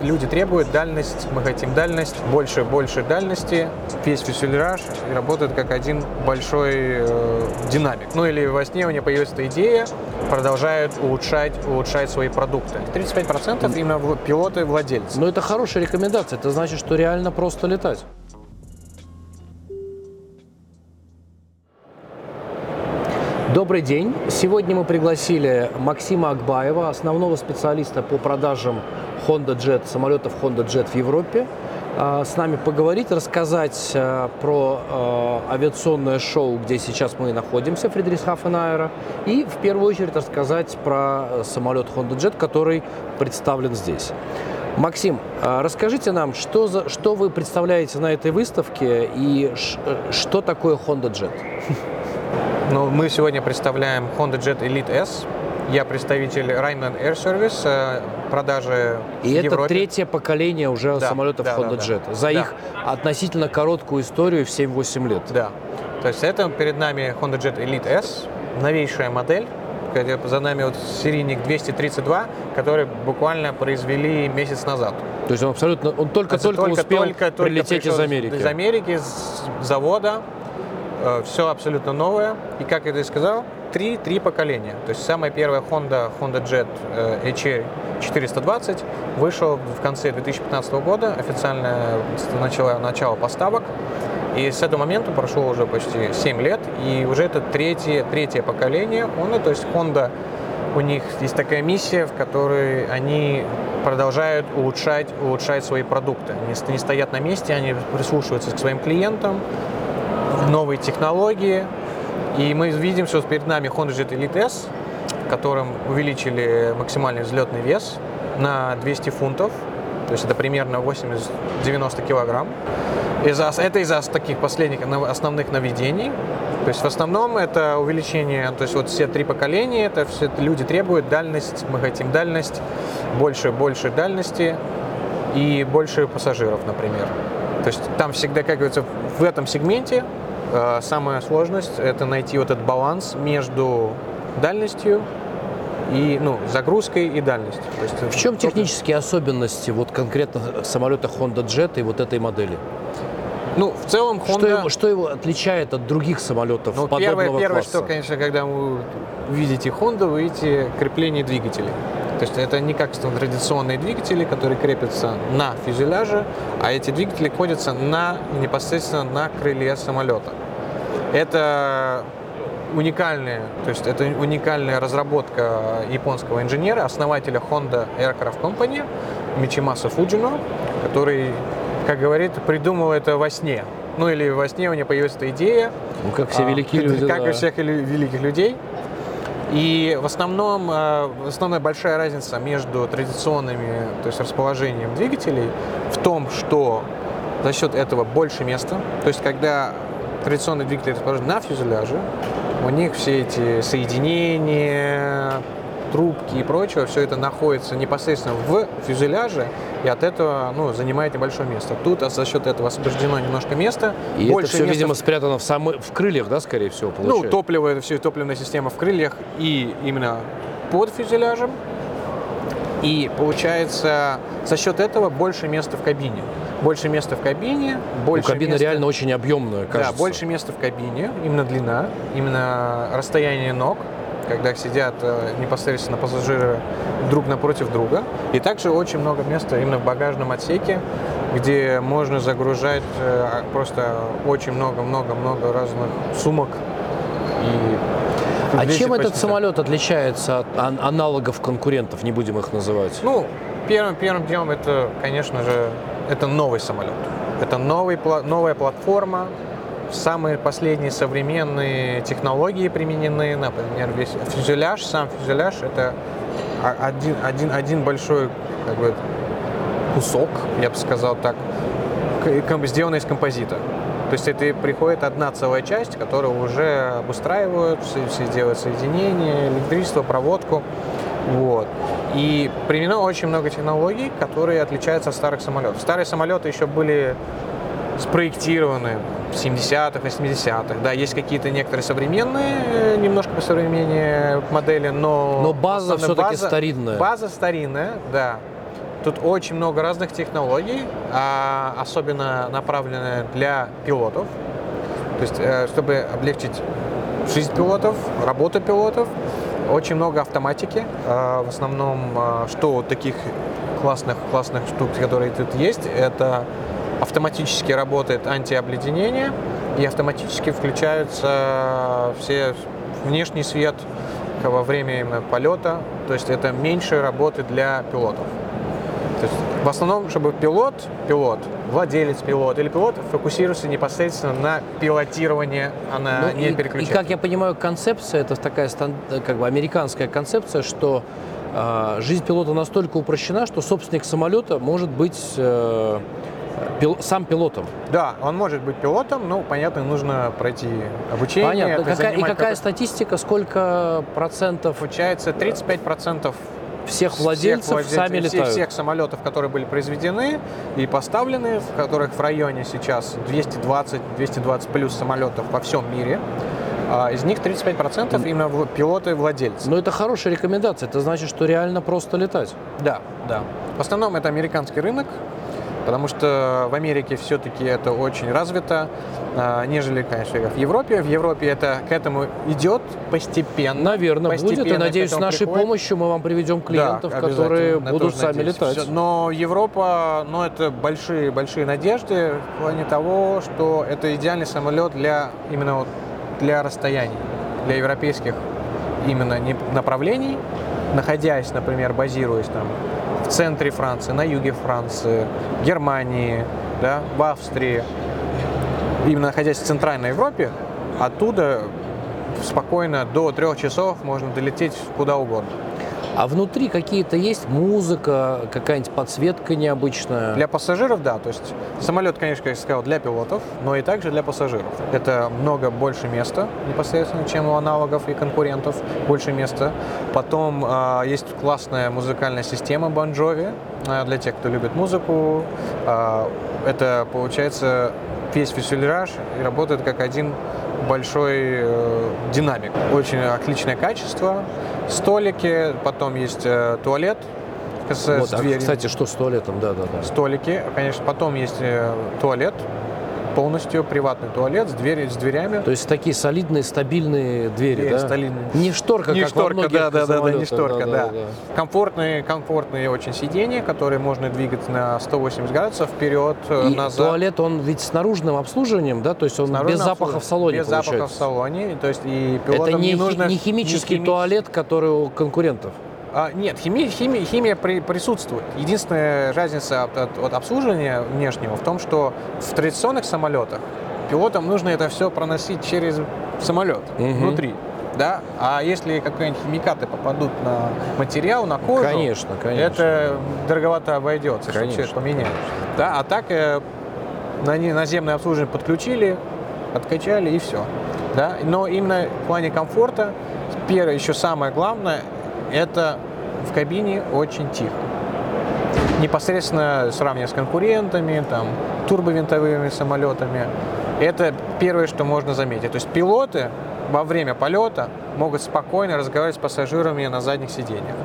люди требуют дальность, мы хотим дальность, больше, больше дальности, весь фюзеляж работает как один большой э, динамик. Ну или во сне у меня появилась эта идея, продолжают улучшать, улучшать свои продукты. 35% именно в- пилоты владельцы. Но это хорошая рекомендация. Это значит, что реально просто летать. Добрый день. Сегодня мы пригласили Максима Акбаева, основного специалиста по продажам Honda Jet, самолетов Honda Jet в Европе, а, с нами поговорить, рассказать а, про а, авиационное шоу, где сейчас мы находимся, Фридрихсхафен Аэро, и в первую очередь рассказать про самолет Honda Jet, который представлен здесь. Максим, расскажите нам, что, за, что вы представляете на этой выставке и ш- э, что такое Honda Jet? Ну, мы сегодня представляем Honda Jet Elite S. Я представитель Rheinland Air Service, э, продажи И в это Европе. третье поколение уже Да, самолетов да, Honda да, Jet. да. За Да. их относительно короткую историю в 7-8 лет. Да. То есть это перед нами Honda Jet Elite S, новейшая модель. За нами вот серийник 232, который буквально произвели месяц назад. То есть он абсолютно, он только-только успел прилететь пришел из Америки. Из Америки, с завода. Все абсолютно новое. И как я и сказал, три, три поколения. То есть самая первая Honda, Honda Jet э, HE 420 вышел в конце 2015 года, официально начало, начало поставок. И с этого момента прошло уже почти 7 лет, и уже это третье, третье поколение Honda, то есть Honda, у них есть такая миссия, в которой они продолжают улучшать, улучшать свои продукты. Они не стоят на месте, они прислушиваются к своим клиентам, новые технологии. И мы видим, что перед нами Honda Jet Elite S, в котором увеличили максимальный взлетный вес на 200 фунтов. То есть это примерно 80-90 килограмм. Из-за, это из-за таких последних нов- основных нововведений. То есть в основном это увеличение, то есть вот все три поколения, это все люди требуют дальность, мы хотим дальность, больше, больше дальности и больше пассажиров, например. То есть там всегда, как говорится, в этом сегменте самая сложность это найти вот этот баланс между дальностью и ну, загрузкой и дальностью. То есть, В чем только- технические особенности вот конкретно самолета Honda Jet и вот этой модели? Ну, в целом Honda... Что, его, что его отличает от других самолетов Ну, подобного первое, первое класса? что, конечно, когда вы увидите Honda, вы видите крепление двигателей. То есть это не как традиционные двигатели, которые крепятся на фюзеляже, а эти двигатели находятся на, непосредственно на крыле самолета. Это уникальная, то есть это уникальная разработка японского инженера, основателя Honda Aircraft Company Мичимаса Фуджино, который, как говорит, придумал это во сне. Ну или во сне у него появилась эта идея, Ну, как все а, великие люди. Как да. у всех великих людей. И в основном, э, основная большая разница между традиционными, то есть расположением двигателей в том, что за счет этого больше места. То есть когда традиционные двигатели расположены на фюзеляже, у них все эти соединения, трубки и прочее, все это находится непосредственно в фюзеляже, и от этого ну, занимает небольшое место. Тут а за счет этого освобождено немножко места. И больше это все, места видимо, спрятано в, самой, в крыльях, да, скорее всего, ну, получается? топливо, это все топливная система в крыльях и именно под фюзеляжем. И получается за счет этого больше места в кабине. Больше места в кабине, Ну, больше кабина места- реально очень объемная, кажется. Да, больше места в кабине, именно длина, именно расстояние ног, когда сидят э, непосредственно пассажиры друг напротив друга. И также очень много места именно в багажном отсеке, где можно загружать э, просто очень много-много-много разных сумок. И А чем этот почти самолет отличается от ан- аналогов конкурентов, не будем их называть? Ну, первым, первым делом это, конечно же, это новый самолет. Это новый, новая платформа, самые последние современные технологии применены, например, весь фюзеляж, сам фюзеляж это один, один, один большой как бы, кусок, я бы сказал так, сделанный из композита. То есть это приходит одна целая часть, которую уже обустраивают, все, все делают соединения, электричество, проводку. Вот. И применено очень много технологий, которые отличаются от старых самолетов. Старые самолеты еще были спроектированы в 70-х, 80-х. Да, есть какие-то некоторые современные, э, немножко по современнее модели, но... Но база всё-таки старинная. База старинная, да. Тут очень много разных технологий, а, особенно направленные для пилотов. То есть, э, чтобы облегчить жизнь пилотов, работу пилотов, очень много автоматики. Э, В основном, э, что таких классных, классных штук, которые тут есть, это автоматически работает антиобледенение и автоматически включаются все внешний свет во время именно полета. То есть это меньше работы для пилотов. То есть в основном, чтобы пилот, пилот, владелец пилота или пилот фокусировался непосредственно на пилотирование, а на Ну, не и, и как я понимаю, концепция это такая как бы американская концепция, что а, жизнь пилота настолько упрощена, что собственник самолета может быть э, пил- сам пилотом. Да, он может быть пилотом, но, понятно, нужно пройти обучение. Понятно. Какая- и какая статистика, сколько процентов Получается, 35% всех владельцев владельцев- сами всех- летают? всех самолетов, которые были произведены и поставлены, в которых в районе сейчас 220-220 плюс самолетов во всем мире, а, из них 35% именно в- пилоты-владельцы. Но это хорошая рекомендация. Это значит, что реально просто летать. Да, да. В основном это американский рынок, потому что в Америке все-таки это очень развито, а, нежели, конечно, в Европе. В Европе это к этому идет постепенно. Наверное, будет. И Постепенно надеюсь, с нашей приходит. помощью мы вам приведем клиентов, Да, которые будут сами надеюсь. летать. Всё. Но Европа, ну, это большие, большие надежды в плане того, что это идеальный самолет для именно вот для расстояний, для европейских именно направлений, находясь, например, базируясь там в центре Франции, на юге Франции, Германии, да, в Австрии, именно находясь в Центральной Европе, оттуда спокойно до трех часов можно долететь куда угодно. А внутри какие-то есть музыка, какая-нибудь подсветка необычная? Для пассажиров, да. То есть самолет, конечно, как я сказал, для пилотов, но и также для пассажиров. Это много больше места непосредственно, чем у аналогов и конкурентов. Больше места. Потом а, есть классная музыкальная система Jovi а, для тех, кто любит музыку. А, это, получается, весь фюзеляж работает как один большой э, динамик. Очень отличное качество. Столики, потом есть э, туалет с, Вот, с а, дверью кстати, что с туалетом? Да, да, да. столики, конечно, потом есть э, туалет, полностью приватный туалет с, двери, с дверями. То есть такие солидные, стабильные двери, Двери да? стабильные. Не шторка, не как во шторка, многих да, да, да, да, не шторка, да. Комфортные, комфортные очень сиденья, которые можно двигать на 180 градусов вперед, э, И назад. туалет, он ведь с наружным обслуживанием, да? То есть он Снаружи без запаха в салоне Без запаха в получается. салоне, то есть и пилотам Это не, хи- нужно... не химический не хими- туалет, который у конкурентов. А, нет, химия, химия, химия при- присутствует. Единственная разница от, от- от обслуживания внешнего в том, что в традиционных самолетах пилотам нужно это все проносить через самолет Мгм. внутри. Да? А если какие-нибудь химикаты попадут на материал, на кожу, Конечно, конечно. это дороговато обойдется, все Конечно, это поменять. Да? А так э, на наземное обслуживание подключили, откачали и все. Да? Но именно в плане комфорта, первое, еще самое главное, это в кабине очень тихо. Непосредственно сравнивая с конкурентами, там, турбовинтовыми самолетами, это первое, что можно заметить. То есть пилоты во время полета могут спокойно разговаривать с пассажирами на задних сиденьях.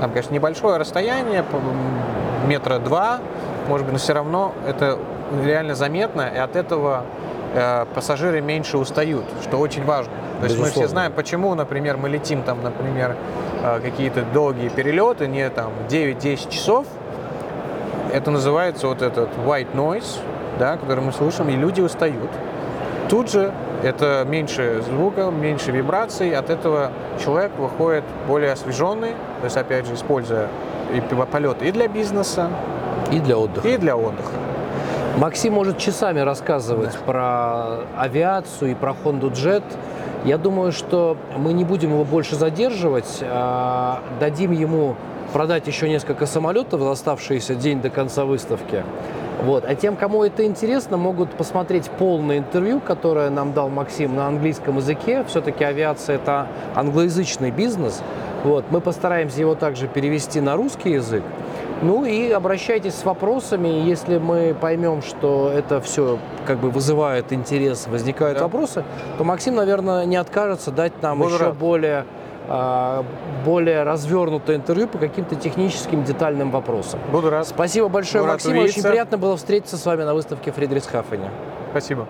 Там, конечно, небольшое расстояние, метра два, может быть, но все равно это реально заметно, и от этого э, пассажиры меньше устают, что очень важно. То есть мы все Безусловно. знаем, почему, например, мы летим там, например, какие-то долгие перелеты, не там 9-10 часов. Это называется вот этот white noise, да, который мы слушаем, и люди устают. Тут же это меньше звука, меньше вибраций, от этого человек выходит более освеженный, то есть, опять же, используя и полеты и для бизнеса, И для отдыха. и для отдыха. Максим может часами рассказывать про авиацию и про Honda Jet. Я думаю, что мы не будем его больше задерживать, а дадим ему продать еще несколько самолетов за оставшийся день до конца выставки. Вот. А тем, кому это интересно, могут посмотреть полное интервью, которое нам дал Максим на английском языке. Все-таки авиация – это англоязычный бизнес. Вот. Мы постараемся его также перевести на русский язык. Ну и обращайтесь с вопросами, если мы поймем, что это все как бы вызывает интерес, возникают Да. вопросы, то Максим, наверное, не откажется дать нам Буду еще рад. более а, более развернутое интервью по каким-то техническим детальным вопросам. Буду рад. Спасибо большое, рад Максим. Очень увидеться. приятно было встретиться с вами на выставке Фридрихсхафене. Спасибо.